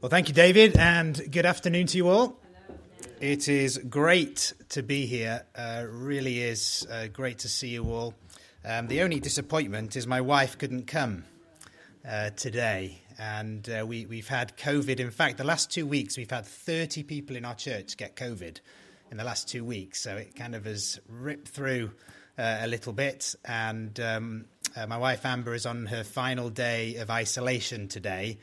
Well, thank you, David, and good afternoon to you all. It is great to be here. Uh, really is uh, great to see you all. Um, the only disappointment is my wife couldn't come uh, today, and uh, we, we've had COVID. In fact, the last two weeks we've had 30 people in our church get COVID in the last two weeks, so it kind of has ripped through uh, a little bit. And um, uh, my wife Amber is on her final day of isolation today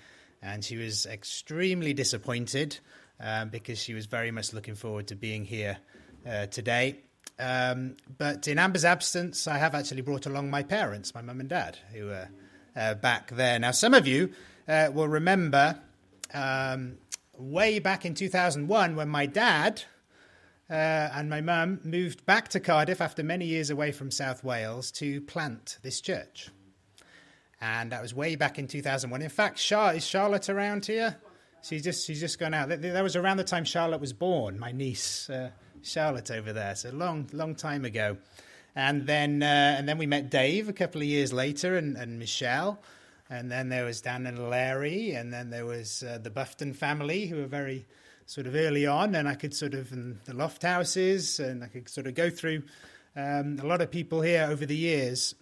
and she was extremely disappointed um, because she was very much looking forward to being here uh, today. Um, but in Amber's absence, I have actually brought along my parents, my mum and dad, who are uh, back there. Now, some of you uh, will remember um, way back in 2001 when my dad uh, and my mum moved back to Cardiff after many years away from South Wales to plant this church and that was way back in 2001. In fact, Char- is Charlotte around here? She's just she's just gone out. That, was around the time Charlotte was born. My niece uh, Charlotte over there. So long long time ago. And then uh, and then we met Dave a couple of years later, and, and Michelle. And then there was Dan and Larry, and then there was uh, the Buffton family, who were very sort of early on, and I could sort of and the Loft houses, and I could sort of go through um, a lot of people here over the years.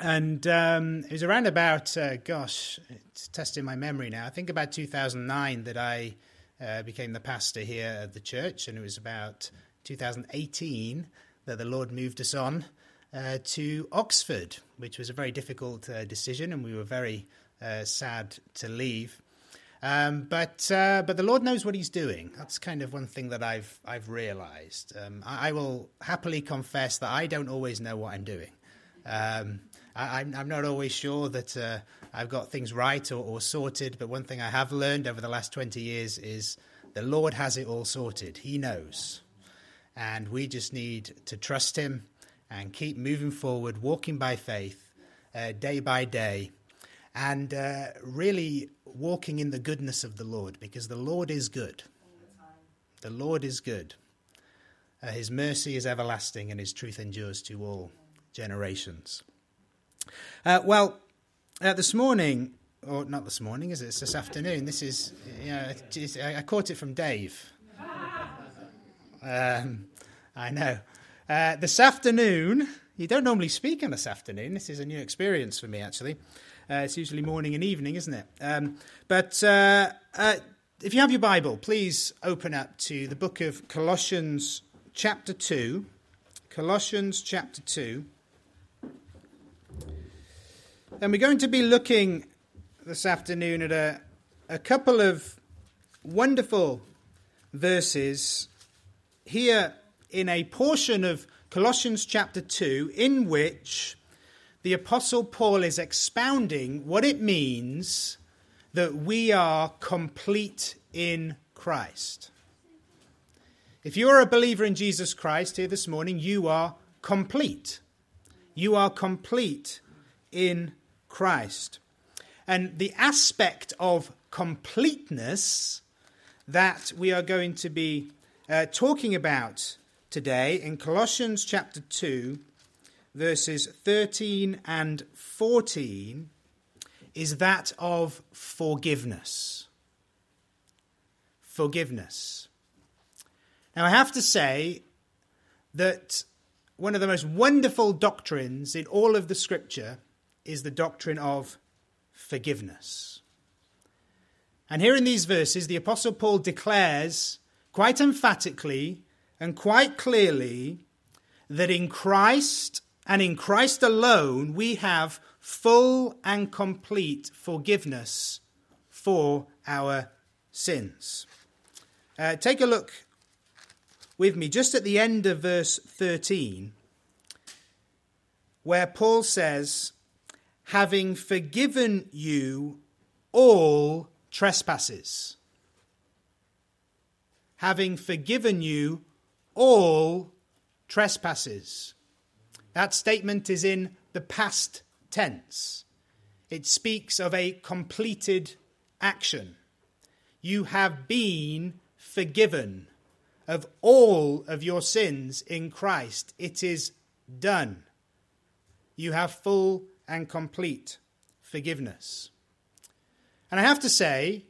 And um, it was around about, uh, gosh, it's testing my memory now. I think about 2009 that I uh, became the pastor here at the church, and it was about 2018 that the Lord moved us on uh, to Oxford, which was a very difficult uh, decision, and we were very uh, sad to leave. Um, but uh, but the Lord knows what He's doing. That's kind of one thing that I've I've realised. Um, I, I, will happily confess that I don't always know what I'm doing. I, am not always sure that uh, I've got things right or, or, sorted, but one thing I have learned over the last 20 years is the Lord has it all sorted. He knows. And we just need to trust Him and keep moving forward, walking by faith, uh, day by day, and uh, really walking in the goodness of the Lord, because the Lord is good. The Lord is good. Uh, his mercy is everlasting, and His truth endures to all generations. Uh, well, uh, this morning, or not this morning, is it? It's this afternoon. This is, you know, I caught it from Dave. Um, I know. Uh, this afternoon, you don't normally speak on this afternoon. This is a new experience for me, actually. Uh, it's usually morning and evening, isn't it? Um, but uh, uh, if you have your Bible, please open up to the book of Colossians, chapter 2. Colossians, chapter 2. And we're going to be looking this afternoon at a, a couple of wonderful verses here in a portion of Colossians chapter 2 in which the Apostle Paul is expounding what it means that we are complete in Christ. If you are a believer in Jesus Christ here this morning, you are complete. You are complete in Christ. And the aspect of completeness that we are going to be uh, talking about today in Colossians chapter 2, verses 13 and 14, is that of forgiveness. Forgiveness. Now, I have to say that one of the most wonderful doctrines in all of the scripture is the doctrine of forgiveness. And here in these verses, the Apostle Paul declares quite emphatically and quite clearly that in Christ and in Christ alone we have full and complete forgiveness for our sins. Uh, take a look with me just at the end of verse 13, where Paul says, having forgiven you all trespasses. Having forgiven you all trespasses. That statement is in the past tense. It speaks of a completed action. You have been forgiven of all of your sins in Christ. It is done. You have full and complete forgiveness. And I have to say,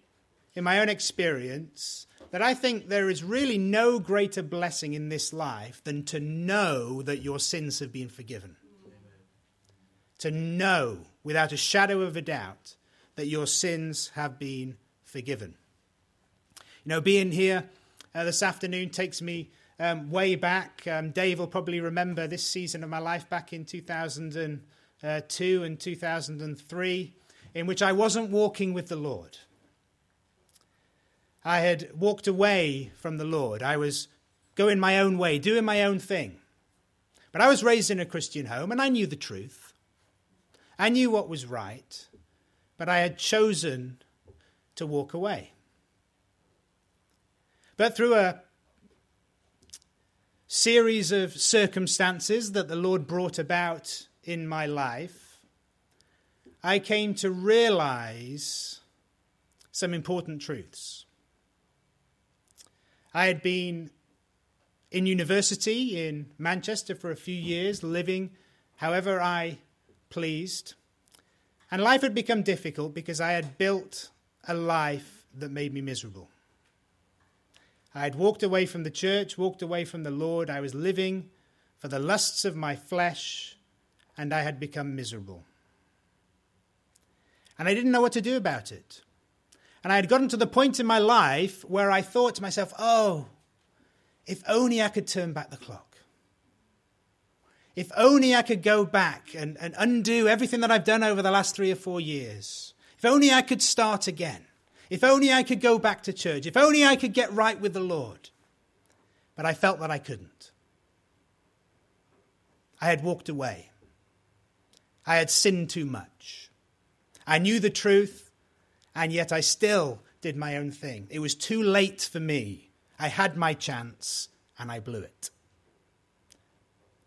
in my own experience, that I think there is really no greater blessing in this life than to know that your sins have been forgiven. To know without a shadow of a doubt that your sins have been forgiven. You know, being here uh, this afternoon takes me um, way back. Um, Dave will probably remember this season of my life back in 2000. and Uh, 2003, in which I wasn't walking with the Lord. I had walked away from the Lord. I was going my own way, doing my own thing. But I was raised in a Christian home and I knew the truth. I knew what was right, but I had chosen to walk away. But through a series of circumstances that the Lord brought about in my life, I came to realize some important truths. I had been in university in Manchester for a few years, living however I pleased. And life had become difficult because I had built a life that made me miserable. I had walked away from the church, walked away from the Lord. I was living for the lusts of my flesh, and I had become miserable. And I didn't know what to do about it. And I had gotten to the point in my life where I thought to myself, oh, if only I could turn back the clock. If only I could go back and, and undo everything that I've done over the last three or four years. If only I could start again. If only I could go back to church. If only I could get right with the Lord. But I felt that I couldn't. I had walked away. I had sinned too much. I knew the truth and yet I still did my own thing. It was too late for me. I had my chance, and I blew it.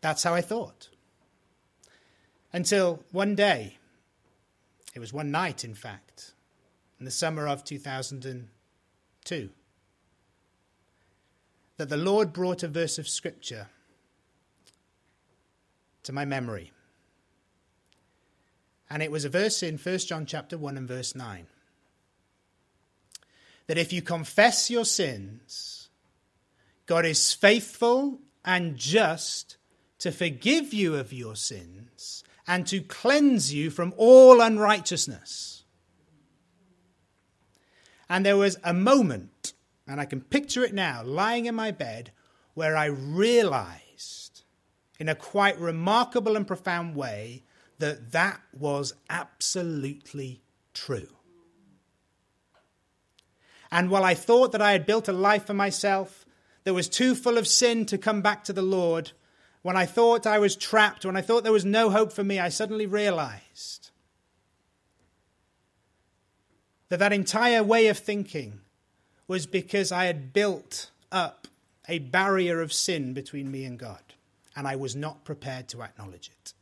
That's how I thought. Until one day, it was one night, in fact, in the summer of 2002, that the Lord brought a verse of Scripture to my memory. And it was a verse in 1 John chapter 1 and verse 9 that if you confess your sins, God is faithful and just to forgive you of your sins and to cleanse you from all unrighteousness. And there was a moment, and I can picture it now, lying in my bed, where I realized in a quite remarkable and profound way that that was absolutely true. And while I thought that I had built a life for myself that was too full of sin to come back to the Lord, when I thought I was trapped, when I thought there was no hope for me, I suddenly realized that that entire way of thinking was because I had built up a barrier of sin between me and God, and I was not prepared to acknowledge it.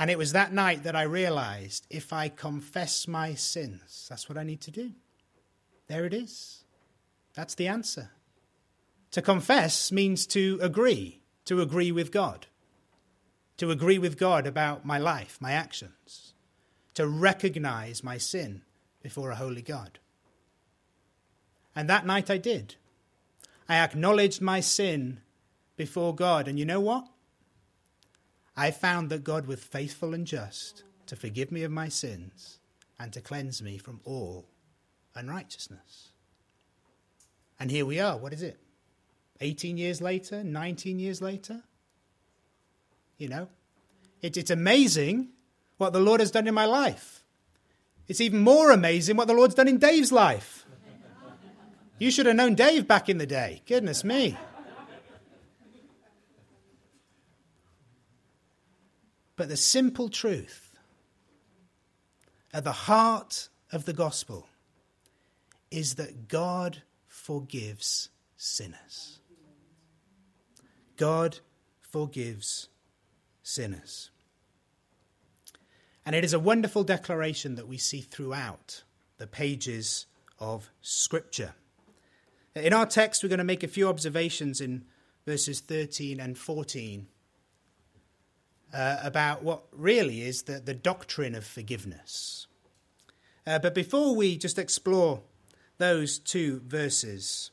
And it was that night that I realized if I confess my sins, that's what I need to do. There it is. That's the answer. To confess means to agree, to agree with God, to agree with God about my life, my actions, to recognize my sin before a holy God. And that night I did. I acknowledged my sin before God. And you know what? I found that God was faithful and just to forgive me of my sins and to cleanse me from all unrighteousness. And here we are. What is it? 18 years later? 19 years later? You know? It, it's amazing what the Lord has done in my life. It's even more amazing what the Lord's done in Dave's life. You should have known Dave back in the day. Goodness me. But the simple truth at the heart of the gospel is that God forgives sinners. God forgives sinners. And it is a wonderful declaration that we see throughout the pages of Scripture. In our text, we're going to make a few observations in verses 13 and 14 uh, about what really is the, the doctrine of forgiveness. Uh, but before we just explore those two verses,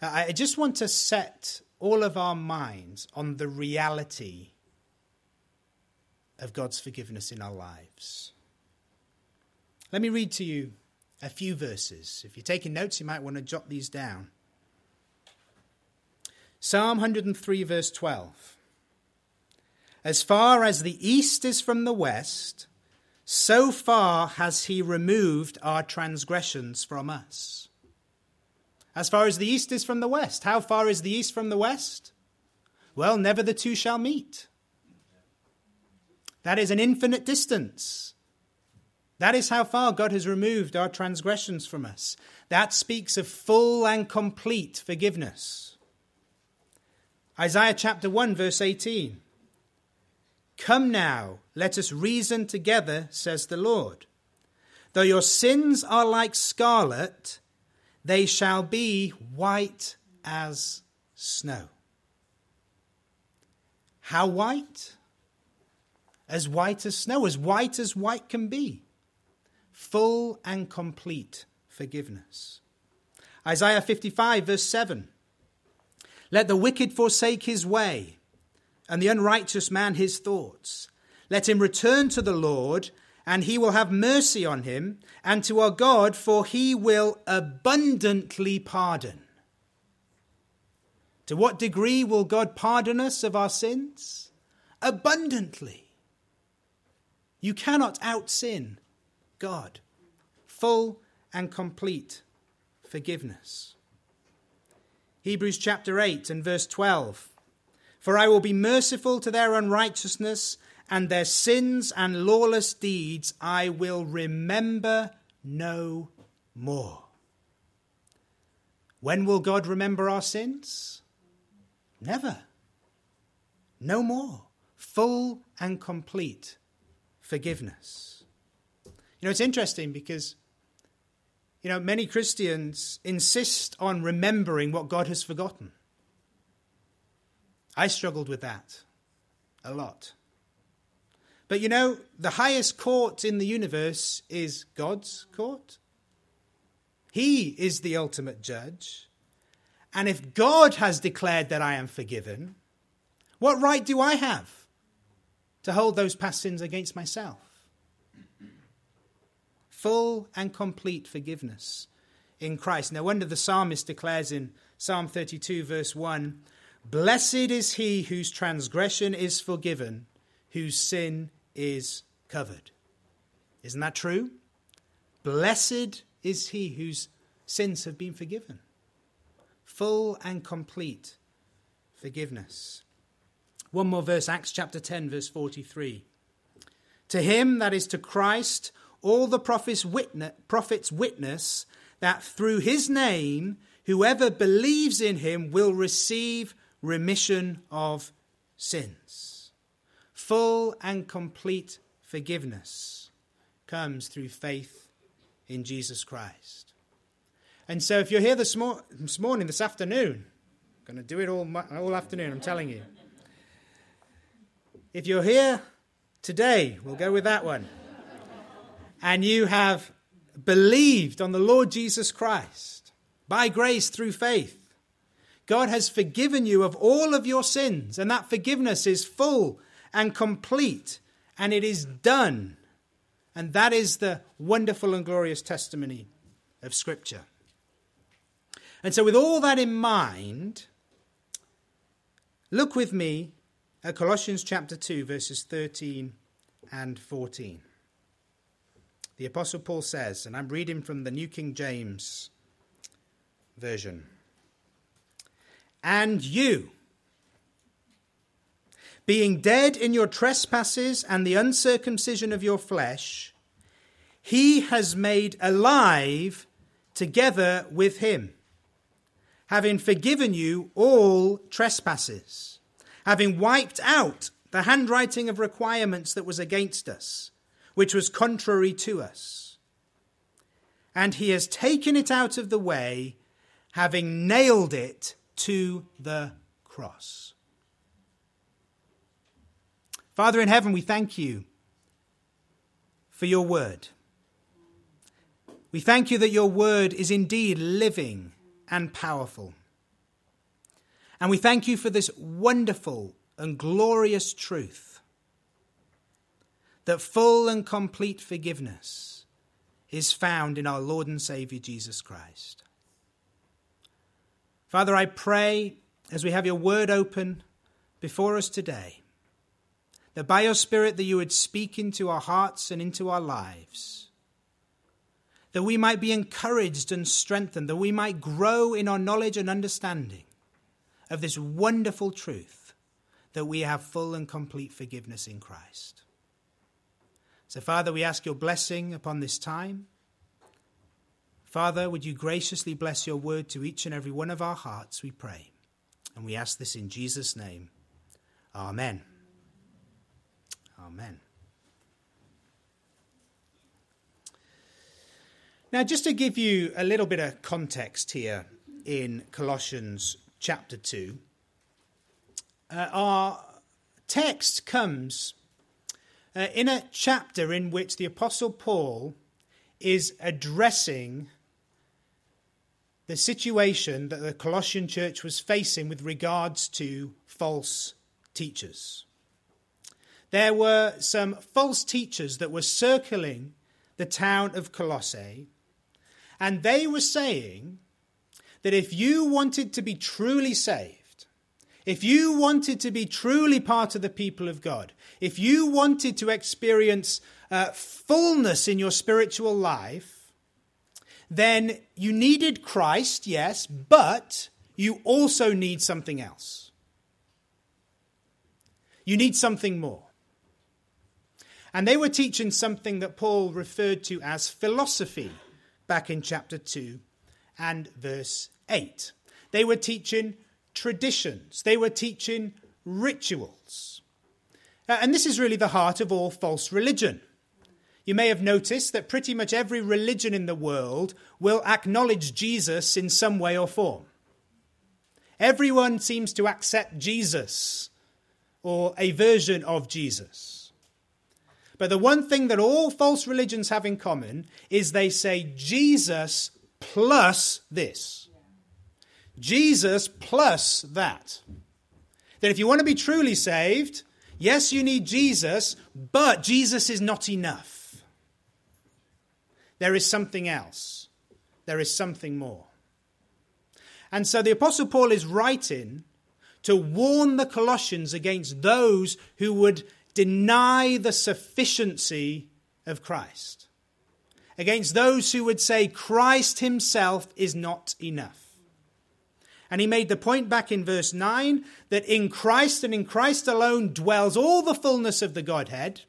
uh, I just want to set all of our minds on the reality of God's forgiveness in our lives. Let me read to you a few verses. If you're taking notes, you might want to jot these down. Psalm 103, verse 12. As far as the east is from the west, so far has he removed our transgressions from us. As far as the east is from the west. How far is the east from the west? Well, never the two shall meet. That is an infinite distance. That is how far God has removed our transgressions from us. That speaks of full and complete forgiveness. Isaiah chapter 1, verse 18. Come now, let us reason together, says the Lord. Though your sins are like scarlet, they shall be white as snow. How white? As white as snow, as white as white can be full and complete forgiveness. Isaiah 55, verse 7. Let the wicked forsake his way, and the unrighteous man his thoughts. Let him return to the Lord, and he will have mercy on him, and to our God, for he will abundantly pardon. To what degree will God pardon us of our sins? Abundantly. You cannot out sin God. Full and complete forgiveness. Hebrews chapter 8 and verse 12. For I will be merciful to their unrighteousness, and their sins and lawless deeds I will remember no more. When will God remember our sins? Never. No more. Full and complete forgiveness. You know, it's interesting because, you know, many Christians insist on remembering what God has forgotten. I struggled with that a lot. But you know, the highest court in the universe is God's court. He is the ultimate judge. And if God has declared that I am forgiven, what right do I have to hold those past sins against myself? full and complete forgiveness in Christ. No wonder the psalmist declares in Psalm 32, verse 1 Blessed is he whose transgression is forgiven, whose sin is covered. Isn't that true? Blessed is he whose sins have been forgiven. Full and complete forgiveness. One more verse, Acts chapter 10, verse 43. To him, that is to Christ, all the prophets witness, prophets witness that through his name, whoever believes in him will receive remission of sins. Full and complete forgiveness comes through faith in Jesus Christ. And so, if you're here this, mor- this morning, this afternoon, I'm going to do it all, all afternoon, I'm telling you. If you're here today, we'll go with that one and you have believed on the Lord Jesus Christ by grace through faith, God has forgiven you of all of your sins, and that forgiveness is full and complete, and it is done. And that is the wonderful and glorious testimony of Scripture. And so, with all that in mind, look with me at Colossians chapter 2, verses 13 and 14 the Apostle Paul says, and I'm reading from the New King James Version. And you, being dead in your trespasses and the uncircumcision of your flesh, he has made alive together with him, having forgiven you all trespasses, having wiped out the handwriting of requirements that was against us which was contrary to us. And he has taken it out of the way, having nailed it to the cross. Father in heaven, we thank you for your word. We thank you that your word is indeed living and powerful. And we thank you for this wonderful and glorious truth that full and complete forgiveness is found in our Lord and Saviour Jesus Christ. Father, I pray as we have your word open before us today that by your Spirit that you would speak into our hearts and into our lives, that we might be encouraged and strengthened, that we might grow in our knowledge and understanding of this wonderful truth that we have full and complete forgiveness in Christ. So, Father, we ask your blessing upon this time. Father, would you graciously bless your word to each and every one of our hearts, we pray. And we ask this in Jesus' name. Amen. Amen. Now, just to give you a little bit of context here in Colossians chapter 2, uh, our text comes uh, in a chapter in which the Apostle Paul is addressing the situation that the Colossian church was facing with regards to false teachers. There were some false teachers that were circling the town of Colossae, and they were saying that if you wanted to be truly saved, if you wanted to be truly part of the people of God, if you wanted to experience uh, fullness in your spiritual life, then you needed Christ, yes, but you also need something else. You need something more. And they were teaching something that Paul referred to as philosophy back in chapter 2 and verse 8. They were teaching traditions, they were teaching rituals. Uh, and this is really the heart of all false religion. You may have noticed that pretty much every religion in the world will acknowledge Jesus in some way or form. Everyone seems to accept Jesus or a version of Jesus. But the one thing that all false religions have in common is they say Jesus plus this. Jesus plus that. That if you want to be truly saved, yes, you need Jesus, but Jesus is not enough. There is something else. There is something more. And so the Apostle Paul is writing to warn the Colossians against those who would deny the sufficiency of Christ, against those who would say Christ himself is not enough. And he made the point back in verse 9 that in Christ and in Christ alone dwells all the fullness of the Godhead.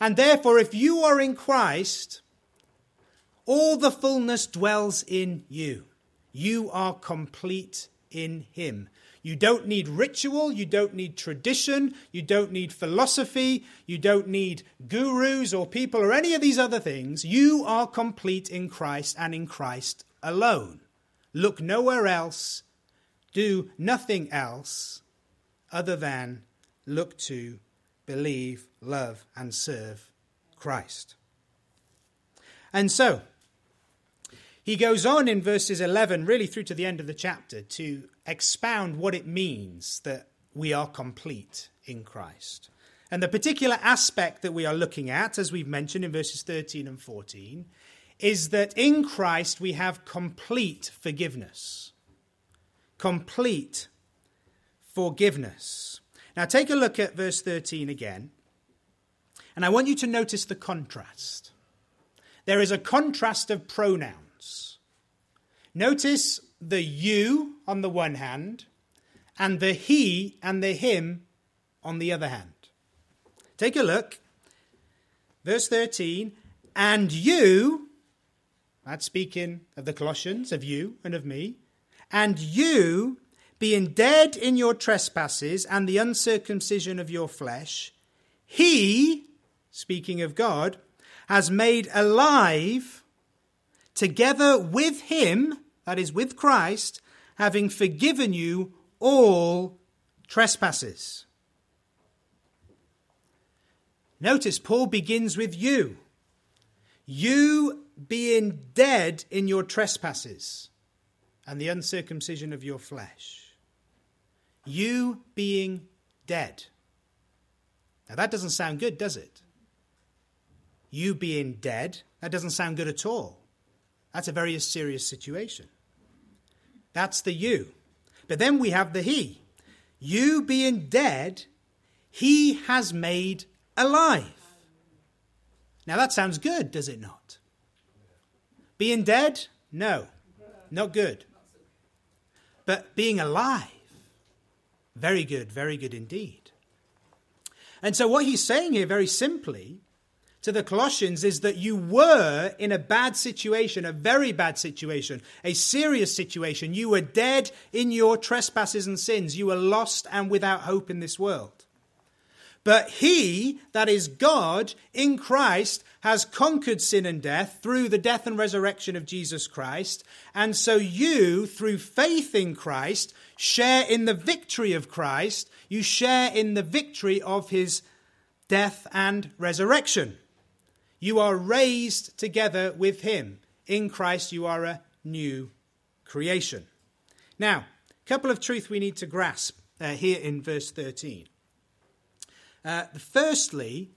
And therefore, if you are in Christ, all the fullness dwells in you. You are complete in Him. You don't need ritual, you don't need tradition, you don't need philosophy, you don't need gurus or people or any of these other things. You are complete in Christ and in Christ alone. Look nowhere else, do nothing else other than look to believe, love, and serve Christ. And so, he goes on in verses 11, really through to the end of the chapter, to expound what it means that we are complete in Christ. And the particular aspect that we are looking at, as we've mentioned in verses 13 and 14, is that in Christ we have complete forgiveness. Complete forgiveness. Now, take a look at verse 13 again. And I want you to notice the contrast. There is a contrast of pronouns. Notice the you on the one hand, and the he and the him on the other hand. Take a look. Verse 13, and you, that's speaking of the Colossians, of you and of me, and you being dead in your trespasses and the uncircumcision of your flesh, he, speaking of God, has made alive together with him, that is, with Christ, having forgiven you all trespasses. Notice Paul begins with you. You being dead in your trespasses and the uncircumcision of your flesh. You being dead. Now that doesn't sound good, does it? You being dead, that doesn't sound good at all. That's a very serious situation. That's the you. But then we have the he. You being dead, he has made alive. Now that sounds good, does it not? Being dead? No, not good. But being alive? Very good, very good indeed. And so, what he's saying here, very simply, to the Colossians is that you were in a bad situation, a very bad situation, a serious situation. You were dead in your trespasses and sins. You were lost and without hope in this world. But he, that is God, in Christ, has conquered sin and death through the death and resurrection of Jesus Christ. And so you, through faith in Christ, share in the victory of Christ. You share in the victory of his death and resurrection. You are raised together with him. In Christ, you are a new creation. Now, a couple of truths we need to grasp uh, here in verse 13. Uh, firstly,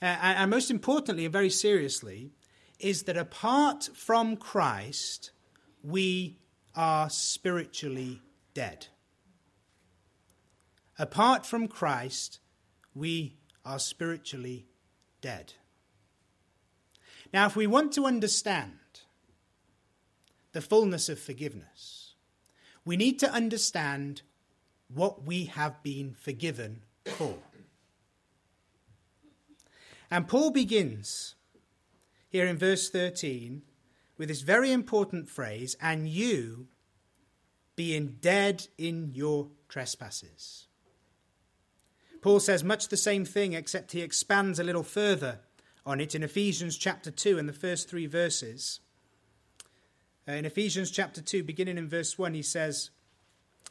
uh, and most importantly and very seriously, is that apart from Christ, we are spiritually dead. Apart from Christ, we are spiritually dead. Now, if we want to understand the fullness of forgiveness, we need to understand what we have been forgiven for. And Paul begins here in verse 13 with this very important phrase, and you being dead in your trespasses. Paul says much the same thing, except he expands a little further on it in Ephesians chapter 2 and the first three verses. Uh, in Ephesians chapter 2, beginning in verse 1, he says,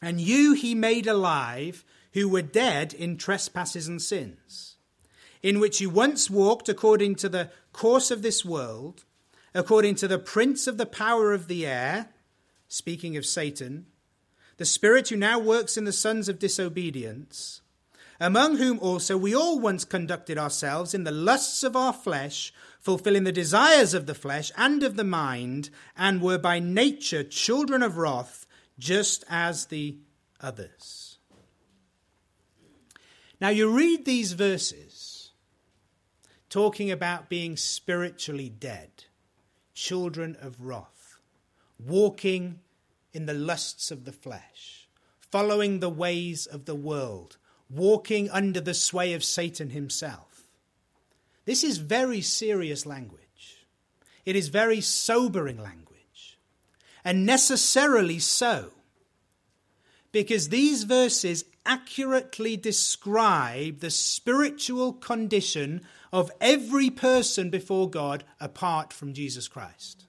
And you he made alive who were dead in trespasses and sins in which you once walked according to the course of this world, according to the prince of the power of the air, speaking of Satan, the spirit who now works in the sons of disobedience, among whom also we all once conducted ourselves in the lusts of our flesh, fulfilling the desires of the flesh and of the mind, and were by nature children of wrath, just as the others. Now you read these verses talking about being spiritually dead, children of wrath, walking in the lusts of the flesh, following the ways of the world, walking under the sway of Satan himself. This is very serious language. It is very sobering language, and necessarily so, because these verses accurately describe the spiritual condition of every person before God apart from Jesus Christ.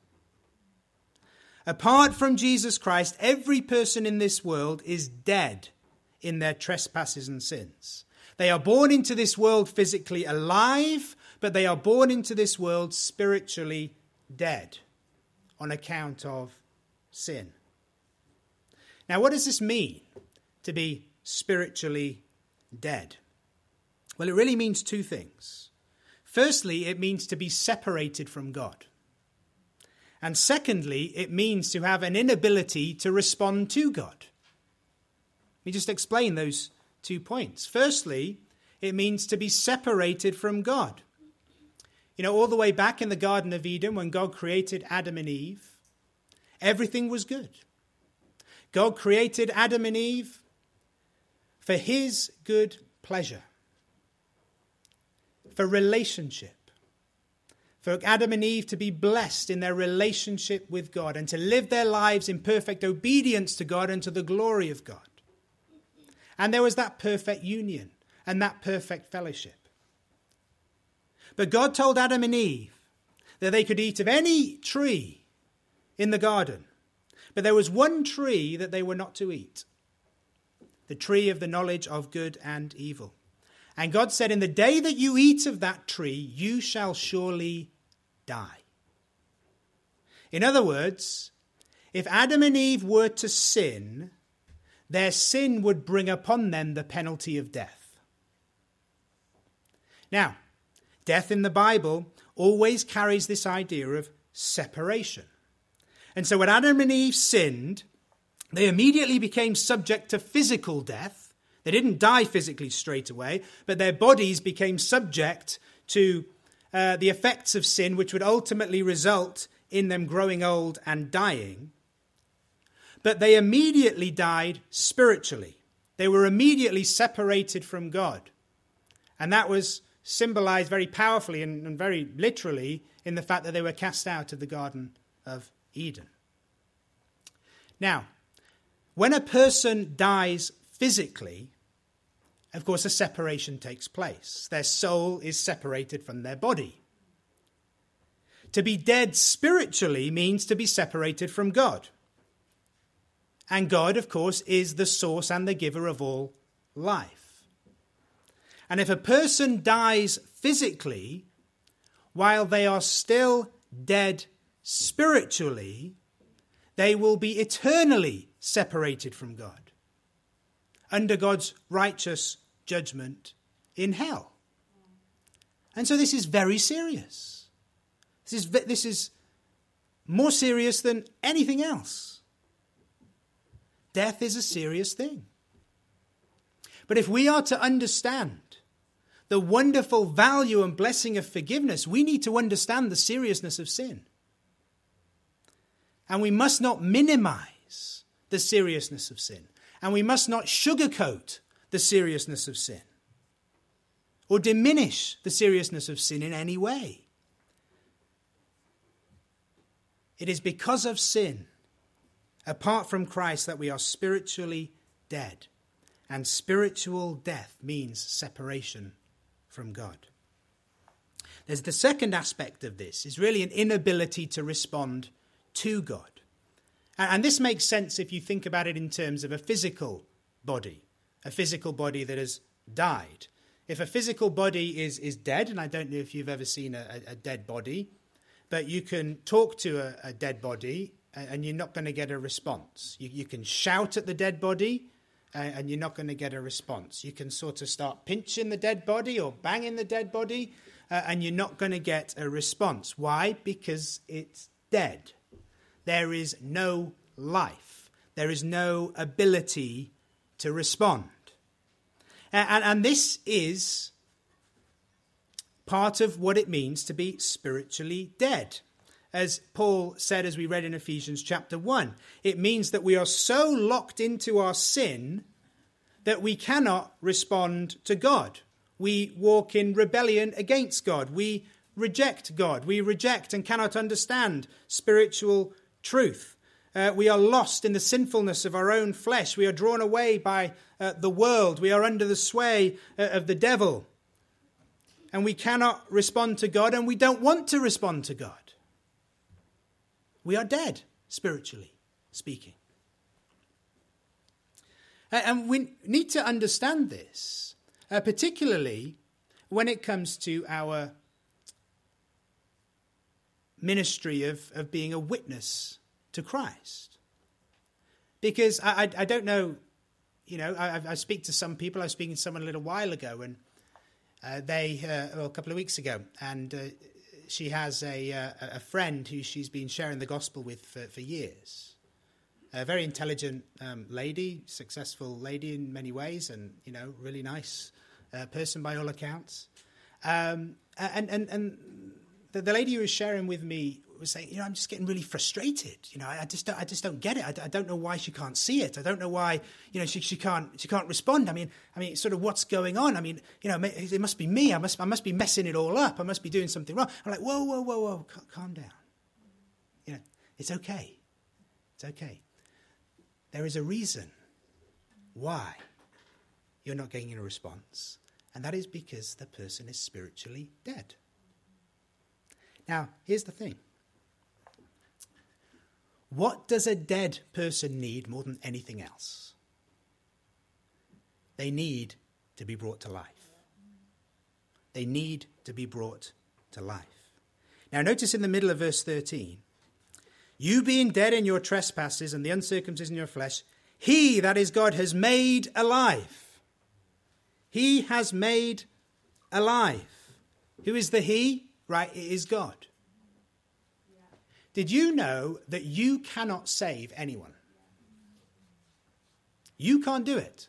Apart from Jesus Christ, every person in this world is dead in their trespasses and sins. They are born into this world physically alive, but they are born into this world spiritually dead on account of sin. Now, what does this mean to be spiritually dead? Well, it really means two things. Firstly, it means to be separated from God. And secondly, it means to have an inability to respond to God. Let me just explain those two points. Firstly, it means to be separated from God. You know, all the way back in the Garden of Eden, when God created Adam and Eve, everything was good. God created Adam and Eve for his good pleasure for relationship. For Adam and Eve to be blessed in their relationship with God and to live their lives in perfect obedience to God and to the glory of God. And there was that perfect union and that perfect fellowship. But God told Adam and Eve that they could eat of any tree in the garden, but there was one tree that they were not to eat the tree of the knowledge of good and evil. And God said, In the day that you eat of that tree, you shall surely die. In other words, if Adam and Eve were to sin, their sin would bring upon them the penalty of death. Now, death in the Bible always carries this idea of separation. And so when Adam and Eve sinned, they immediately became subject to physical death. They didn't die physically straight away, but their bodies became subject to uh, the effects of sin, which would ultimately result in them growing old and dying. But they immediately died spiritually. They were immediately separated from God. And that was symbolized very powerfully and, and very literally in the fact that they were cast out of the Garden of Eden. Now, when a person dies physically, of course, a separation takes place. Their soul is separated from their body. To be dead spiritually means to be separated from God. And God, of course, is the source and the giver of all life. And if a person dies physically while they are still dead spiritually, they will be eternally separated from God under God's righteous judgment in hell. And so this is very serious. This is, this is more serious than anything else. Death is a serious thing. But if we are to understand the wonderful value and blessing of forgiveness, we need to understand the seriousness of sin. And we must not minimize the seriousness of sin. And we must not sugarcoat the seriousness of sin or diminish the seriousness of sin in any way. It is because of sin apart from Christ that we are spiritually dead. And spiritual death means separation from God. There's the second aspect of this is really an inability to respond to God. And this makes sense if you think about it in terms of a physical body, a physical body that has died. If a physical body is, is dead, and I don't know if you've ever seen a, a dead body, but you can talk to a, a dead body and you're not going to get a response. You, you can shout at the dead body, and you're not going to get a response. You can sort of start pinching the dead body or banging the dead body, uh, and you're not going to get a response. Why? Because it's dead. There is no life, there is no ability to respond. And, and, and this is part of what it means to be spiritually dead as Paul said, as we read in Ephesians chapter 1. It means that we are so locked into our sin that we cannot respond to God. We walk in rebellion against God. We reject God. We reject and cannot understand spiritual truth. Uh, we are lost in the sinfulness of our own flesh. We are drawn away by uh, the world. We are under the sway uh, of the devil. And we cannot respond to God, and we don't want to respond to God. We are dead, spiritually speaking. And we need to understand this, uh, particularly when it comes to our ministry of, of being a witness to Christ. Because I, I, I don't know, you know, I, I, speak to some people. I was speaking to someone a little while ago, and uh, they, uh, well, a couple of weeks ago, and uh, she has a, uh, a friend who she's been sharing the gospel with for, for years. A very intelligent um, lady, successful lady in many ways, and you know, really nice uh, person by all accounts. Um, and and and the, lady who was sharing with me was saying, you know, I'm just getting really frustrated. You know, I, I just don't, I just don't get it. I, I, don't know why she can't see it. I don't know why, you know, she, she can't she can't respond. I mean, I mean, sort of what's going on? I mean, you know, it must be me. I must I must be messing it all up. I must be doing something wrong. I'm like, whoa, whoa, whoa, whoa, calm down. You know, it's okay. It's okay. There is a reason why you're not getting a response, and that is because the person is spiritually dead. Now, here's the thing what does a dead person need more than anything else? They need to be brought to life. They need to be brought to life. Now, notice in the middle of verse 13, You being dead in your trespasses and the uncircumcision in your flesh, he, that is God, has made alive. He has made alive. Who is the He? Right, it is God. Did you know that you cannot save anyone? You can't do it.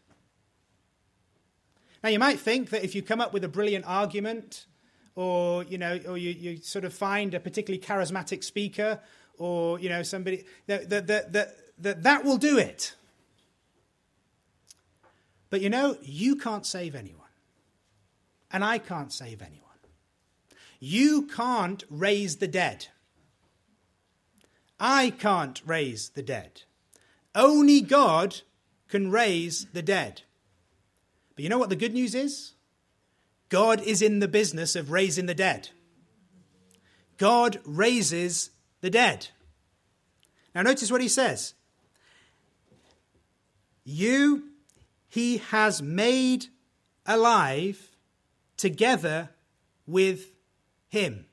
Now, you might think that if you come up with a brilliant argument, or you know, or you, you sort of find a particularly charismatic speaker, or you know, somebody that that that that, that, that will do it. But you know, you can't save anyone. And I can't save anyone. You can't raise the dead. I can't raise the dead. Only God can raise the dead. But you know what the good news is? God is in the business of raising the dead. God raises the dead. Now, notice what he says. You, he has made alive together with him.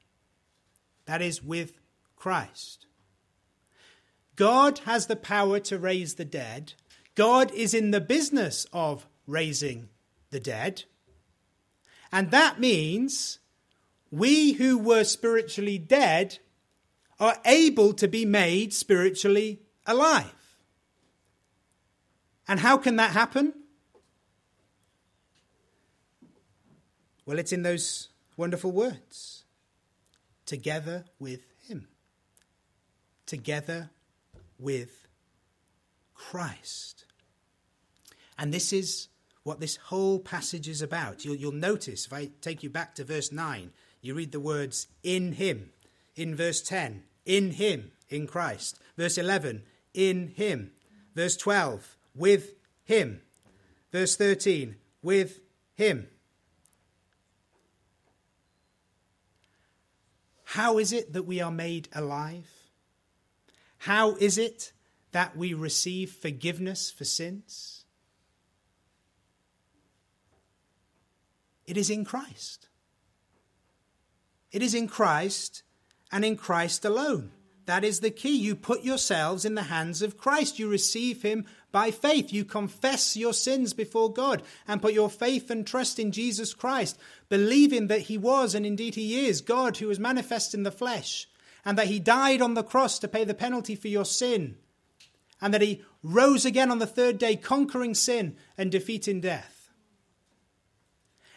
That is, with Christ. God has the power to raise the dead. God is in the business of raising the dead. And that means we who were spiritually dead are able to be made spiritually alive. And how can that happen? Well, it's in those wonderful words together with Him, together with Christ. And this is what this whole passage is about. You'll, you'll, notice, if I take you back to verse 9, you read the words in Him. In verse 10, in Him, in Christ. Verse 11, in Him. Verse 12, with Him. Verse 13, with Him. How is it that we are made alive? How is it that we receive forgiveness for sins? It is in Christ. It is in Christ and in Christ alone. That is the key. You put yourselves in the hands of Christ. You receive Him by faith. You confess your sins before God and put your faith and trust in Jesus Christ, believing that He was and indeed He is God who was manifest in the flesh, and that He died on the cross to pay the penalty for your sin, and that He rose again on the third day, conquering sin and defeating death.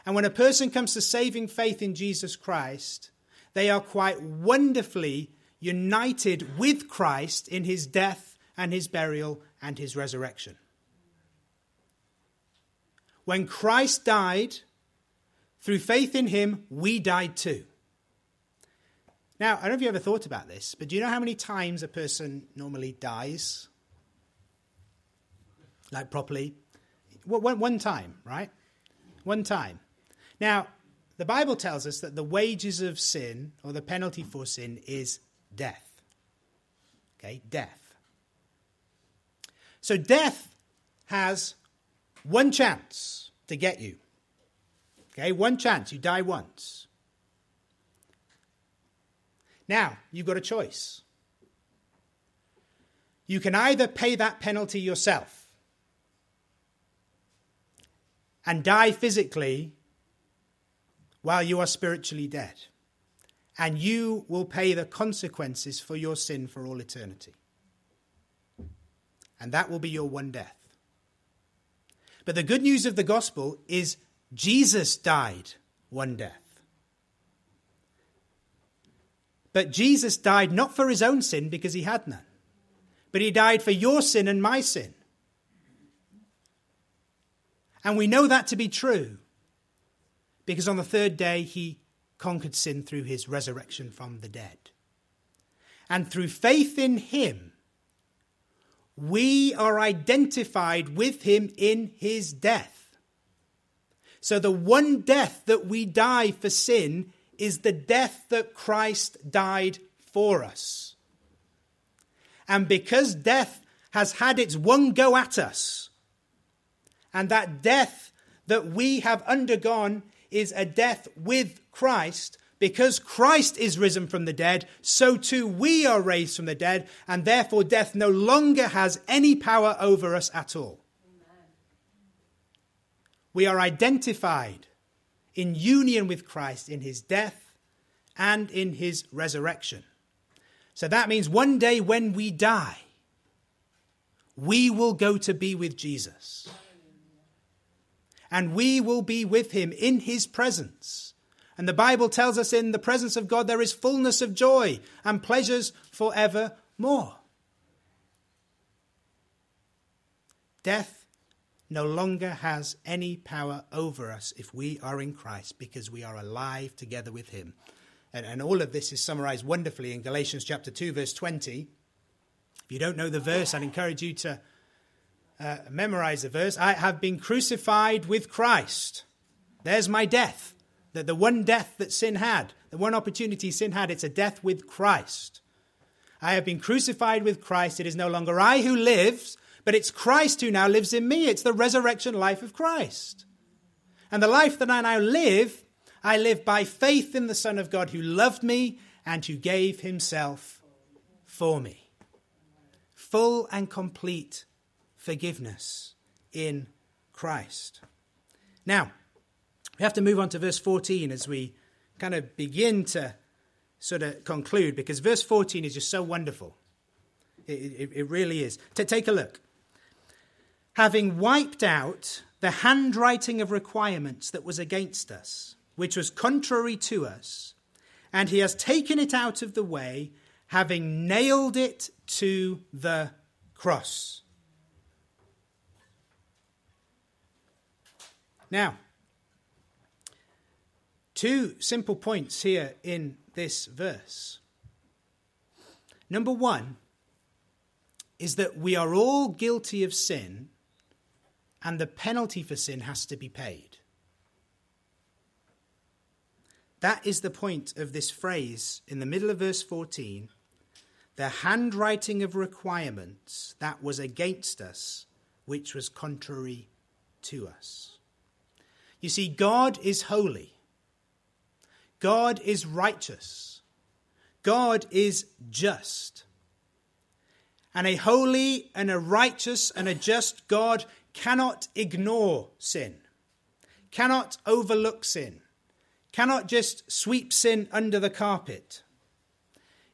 And when a person comes to saving faith in Jesus Christ, they are quite wonderfully united with Christ in his death and his burial and his resurrection. When Christ died, through faith in him, we died too. Now, I don't know if you ever thought about this, but do you know how many times a person normally dies? Like properly? One, one time, right? One time. Now, the Bible tells us that the wages of sin, or the penalty for sin, is death. Okay, death. So death has one chance to get you. Okay, one chance. You die once. Now, you've got a choice. You can either pay that penalty yourself and die physically while you are spiritually dead and you will pay the consequences for your sin for all eternity. And that will be your one death. But the good news of the gospel is Jesus died one death. But Jesus died not for his own sin because he had none, but he died for your sin and my sin. And we know that to be true because on the third day he conquered sin through his resurrection from the dead. And through faith in him, we are identified with him in his death. So the one death that we die for sin is the death that Christ died for us. And because death has had its one go at us, and that death that we have undergone is a death with Christ, because Christ is risen from the dead, so too we are raised from the dead, and therefore death no longer has any power over us at all. Amen. We are identified in union with Christ in his death and in his resurrection. So that means one day when we die, we will go to be with Jesus. And we will be with him in his presence and the Bible tells us in the presence of God there is fullness of joy and pleasures forevermore. Death no longer has any power over us if we are in Christ because we are alive together with Him. And, and, all of this is summarized wonderfully in Galatians chapter 2, verse 20. If you don't know the verse, I'd encourage you to uh, memorize the verse. I have been crucified with Christ. There's my death. The, the one death that sin had, the one opportunity sin had, it's a death with Christ. I have been crucified with Christ. It is no longer I who lives, but it's Christ who now lives in me. It's the resurrection life of Christ. And the life that I now live, I live by faith in the Son of God who loved me and who gave himself for me. Full and complete forgiveness in Christ. Now, we have to move on to verse 14 as we kind of begin to sort of conclude because verse 14 is just so wonderful. It, it, it really is. Take a look. Having wiped out the handwriting of requirements that was against us, which was contrary to us, and he has taken it out of the way, having nailed it to the cross. Now, Two simple points here in this verse. Number one is that we are all guilty of sin, and the penalty for sin has to be paid. That is the point of this phrase in the middle of verse 14 the handwriting of requirements that was against us, which was contrary to us. You see, God is holy. God is righteous. God is just. And a holy and a righteous and a just God cannot ignore sin, cannot overlook sin, cannot just sweep sin under the carpet.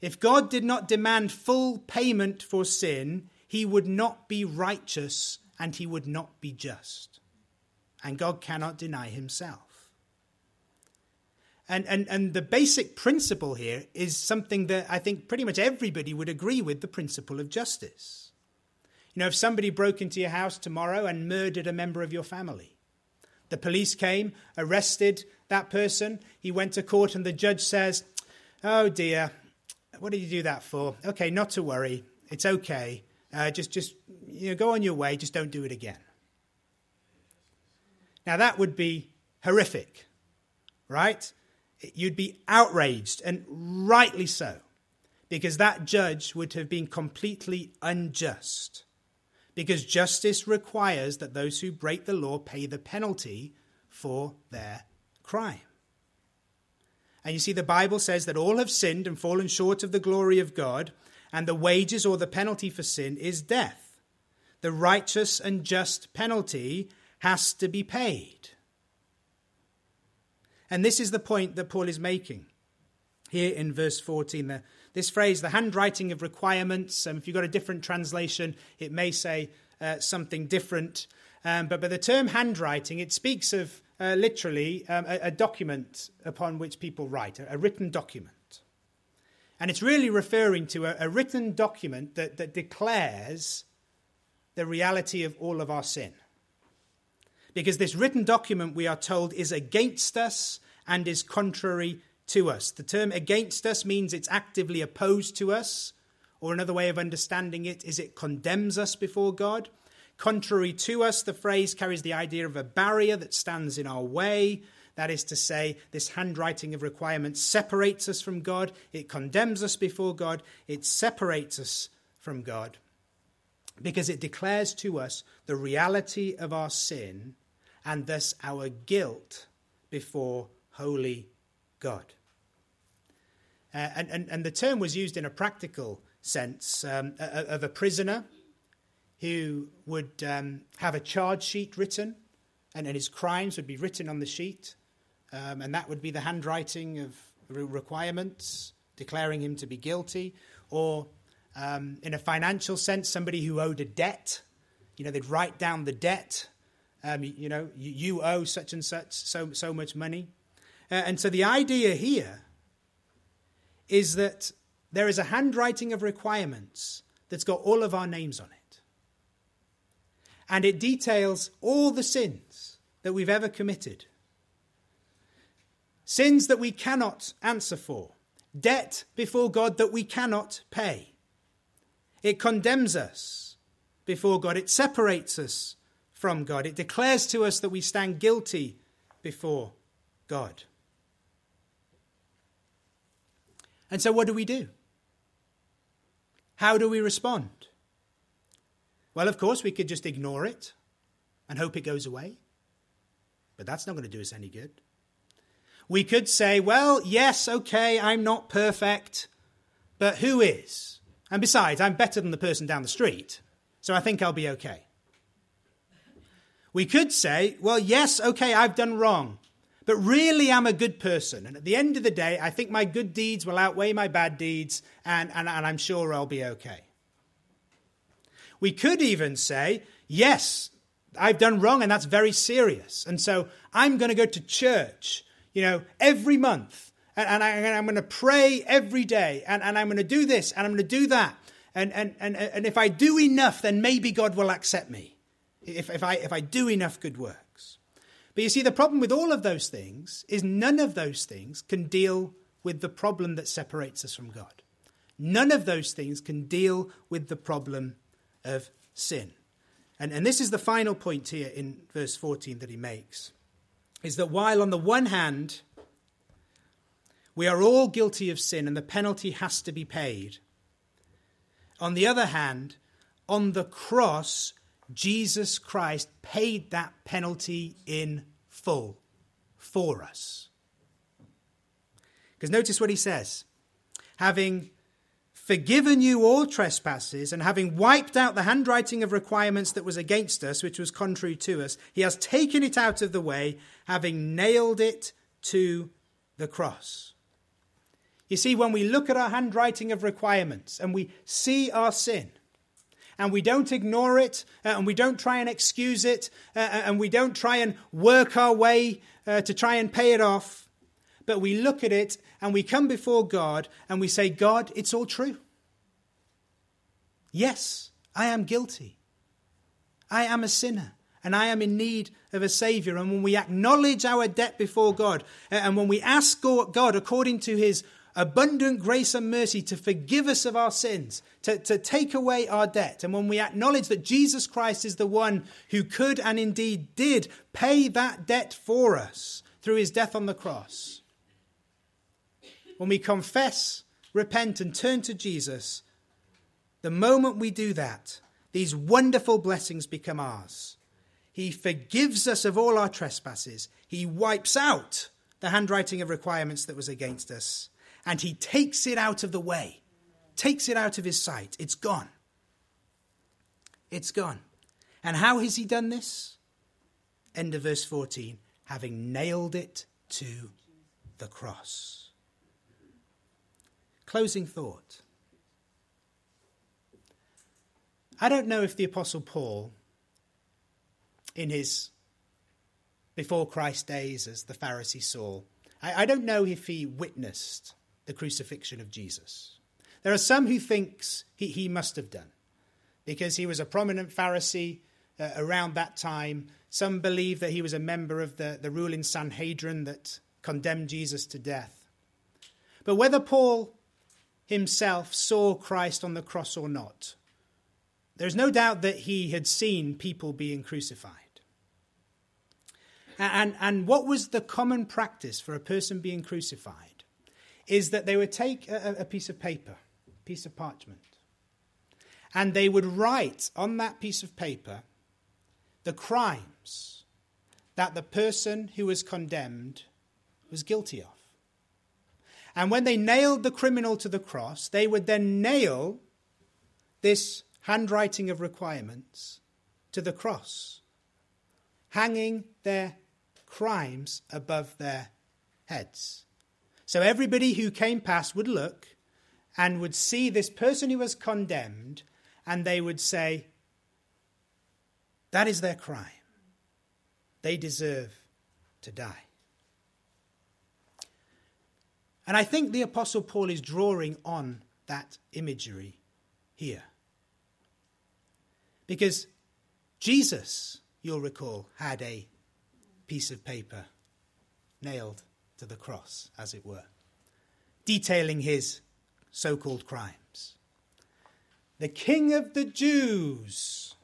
If God did not demand full payment for sin, he would not be righteous and he would not be just. And God cannot deny himself. And, and, and the basic principle here is something that I think pretty much everybody would agree with the principle of justice. You know, if somebody broke into your house tomorrow and murdered a member of your family, the police came, arrested that person, he went to court, and the judge says, Oh dear, what did you do that for? Okay, not to worry, it's okay. Uh, just, just you know, go on your way, just don't do it again. Now, that would be horrific, right? you'd be outraged, and rightly so, because that judge would have been completely unjust. Because justice requires that those who break the law pay the penalty for their crime. And you see, the Bible says that all have sinned and fallen short of the glory of God, and the wages or the penalty for sin is death. The righteous and just penalty has to be paid. And this is the point that Paul is making here in verse 14. The, this phrase, the handwriting of requirements, um, if you've got a different translation, it may say uh, something different. Um, but, but the term handwriting, it speaks of uh, literally um, a, a, document upon which people write, a, a, written document. And it's really referring to a, a written document that, that declares the reality of all of our sin. Because this written document, we are told, is against us and is contrary to us. The term against us means it's actively opposed to us, or another way of understanding it is it condemns us before God. Contrary to us, the phrase carries the idea of a barrier that stands in our way. That is to say, this handwriting of requirements separates us from God, it condemns us before God, it separates us from God, because it declares to us the reality of our sin and thus our guilt before holy God. Uh, and, and, and the term was used in a practical sense um, of a prisoner who would um, have a charge sheet written, and, and his crimes would be written on the sheet. Um, and that would be the handwriting of requirements declaring him to be guilty. Or um, in a financial sense, somebody who owed a debt. You know, they'd write down the debt. Um, you, you, know, you, you, owe such and such so, so much money. Uh, and so the idea here is that there is a handwriting of requirements that's got all of our names on it. And it details all the sins that we've ever committed sins that we cannot answer for, debt before God that we cannot pay. It condemns us before God, it separates us from God, it declares to us that we stand guilty before God. And so, what do we do? How do we respond? Well, of course, we could just ignore it and hope it goes away. But that's not going to do us any good. We could say, well, yes, okay, I'm not perfect, but who is? And besides, I'm better than the person down the street, so I think I'll be okay. We could say, well, yes, okay, I've done wrong, but really I'm a good person. And at the end of the day, I think my good deeds will outweigh my bad deeds, and, and, and I'm sure I'll be okay. We could even say, yes, I've done wrong, and that's very serious. And so I'm going to go to church you know, every month. And, and, I, am going to pray every day. And, and I'm going to do this and I'm going to do that. And, and, and, and if I do enough, then maybe God will accept me. If, if, I, if I do enough good works. But you see, the problem with all of those things is none of those things can deal with the problem that separates us from God. None of those things can deal with the problem of sin. And, and this is the final point here in verse 14 that he makes is that while on the one hand, we are all guilty of sin and the penalty has to be paid, on the other hand, on the cross, Jesus Christ paid that penalty in full for us. Because notice what he says having forgiven you all trespasses, and having wiped out the handwriting of requirements that was against us, which was contrary to us, he has taken it out of the way, having nailed it to the cross. You see, when we look at our handwriting of requirements and we see our sin, and we don't ignore it, uh, and we don't try and excuse it, uh, uh and we don't try and work our way uh, to try and pay it off, but we look at it and we come before God and we say, God, it's all true. Yes, I am guilty. I am a sinner and I am in need of a Savior. And when we acknowledge our debt before God, and when we ask God, according to His abundant grace and mercy, to forgive us of our sins, to, to take away our debt, and when we acknowledge that Jesus Christ is the one who could and indeed did pay that debt for us through His death on the cross, when we confess, repent, and turn to Jesus, the moment we do that, these wonderful blessings become ours. He forgives us of all our trespasses. He wipes out the handwriting of requirements that was against us. And he takes it out of the way, takes it out of his sight. It's gone. It's gone. And how has he done this? End of verse 14 having nailed it to the cross. Closing thought. I don't know if the Apostle Paul, in his before Christ days as the Pharisee Saul, I, I don't know if he witnessed the crucifixion of Jesus. There are some who thinks he, he must have done because he was a prominent Pharisee uh, around that time. Some believe that he was a member of the, the ruling Sanhedrin that condemned Jesus to death. But whether Paul himself saw Christ on the cross or not. There's no doubt that he had seen people being crucified. And, and what was the common practice for a person being crucified is that they would take a, a piece of paper, a piece of parchment, and they would write on that piece of paper the crimes that the person who was condemned was guilty of. And when they nailed the criminal to the cross, they would then nail this handwriting of requirements to the cross, hanging their crimes above their heads. So everybody who came past would look and would see this person who was condemned, and they would say, That is their crime. They deserve to die. And I think the Apostle Paul is drawing on that imagery here. Because Jesus, you'll recall, had a piece of paper nailed to the cross, as it were, detailing his so called crimes. The King of the Jews,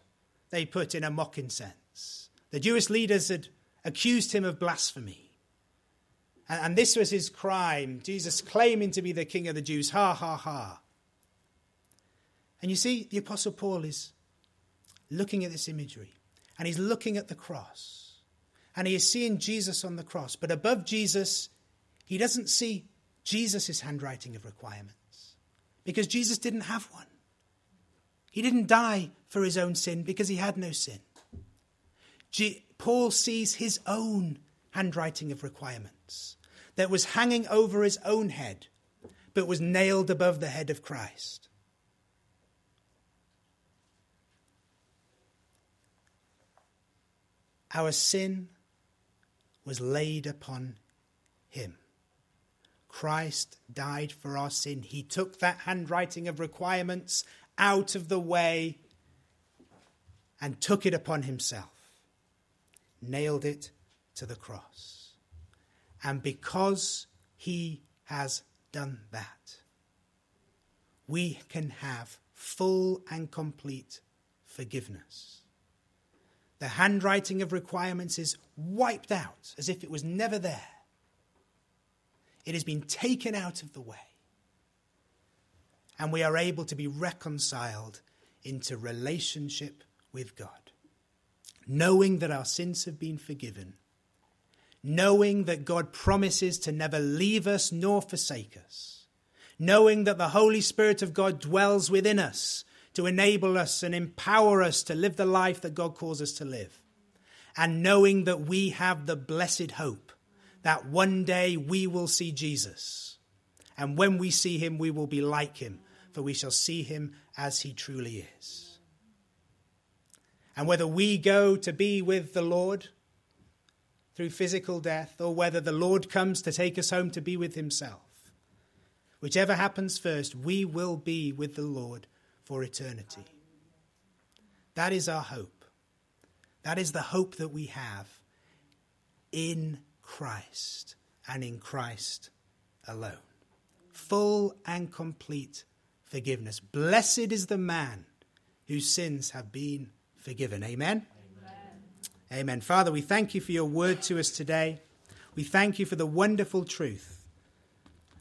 they put in a mocking sense. The Jewish leaders had accused him of blasphemy. And, and this was his crime, Jesus claiming to be the King of the Jews. Ha, ha, ha. And you see, the Apostle Paul is looking at this imagery and he's looking at the cross and he is seeing Jesus on the cross. But above Jesus, he doesn't see Jesus' handwriting of requirements because Jesus didn't have one. He didn't die for his own sin because he had no sin. G- Paul sees his own handwriting of requirements that was hanging over his own head, but was nailed above the head of Christ. Our sin was laid upon him. Christ died for our sin. He took that handwriting of requirements out of the way and took it upon himself, nailed it to the cross. And because he has done that, we can have full and complete forgiveness. The handwriting of requirements is wiped out as if it was never there. It has been taken out of the way. And we are able to be reconciled into relationship with God. Knowing that our sins have been forgiven. Knowing that God promises to never leave us nor forsake us. Knowing that the Holy Spirit of God dwells within us to enable us and empower us to live the life that God calls us to live. And knowing that we have the blessed hope that one day we will see Jesus. And when we see him, we will be like him, for we shall see him as he truly is. And whether we go to be with the Lord through physical death, or whether the Lord comes to take us home to be with himself, whichever happens first, we will be with the Lord for eternity. That is our hope. That is the hope that we have in Christ and in Christ alone. Full and complete forgiveness. Blessed is the man whose sins have been forgiven. Amen? Amen. Amen. Father, we thank you for your word to us today. We thank you for the wonderful truth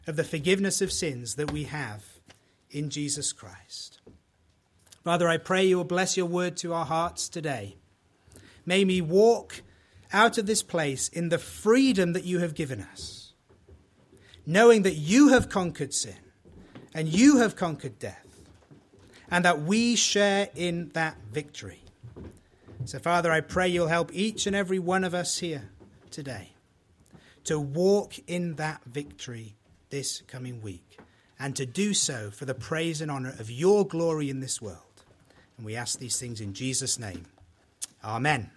of the forgiveness of sins that we have in Jesus Christ. Father, I pray you will bless your word to our hearts today. May we walk out of this place in the freedom that you have given us, knowing that you have conquered sin and you have conquered death, and that we share in that victory. So, Father, I pray you'll help each and every one of us here today to walk in that victory this coming week, and to do so for the praise and honor of your glory in this world. And we ask these things in Jesus' name. Amen.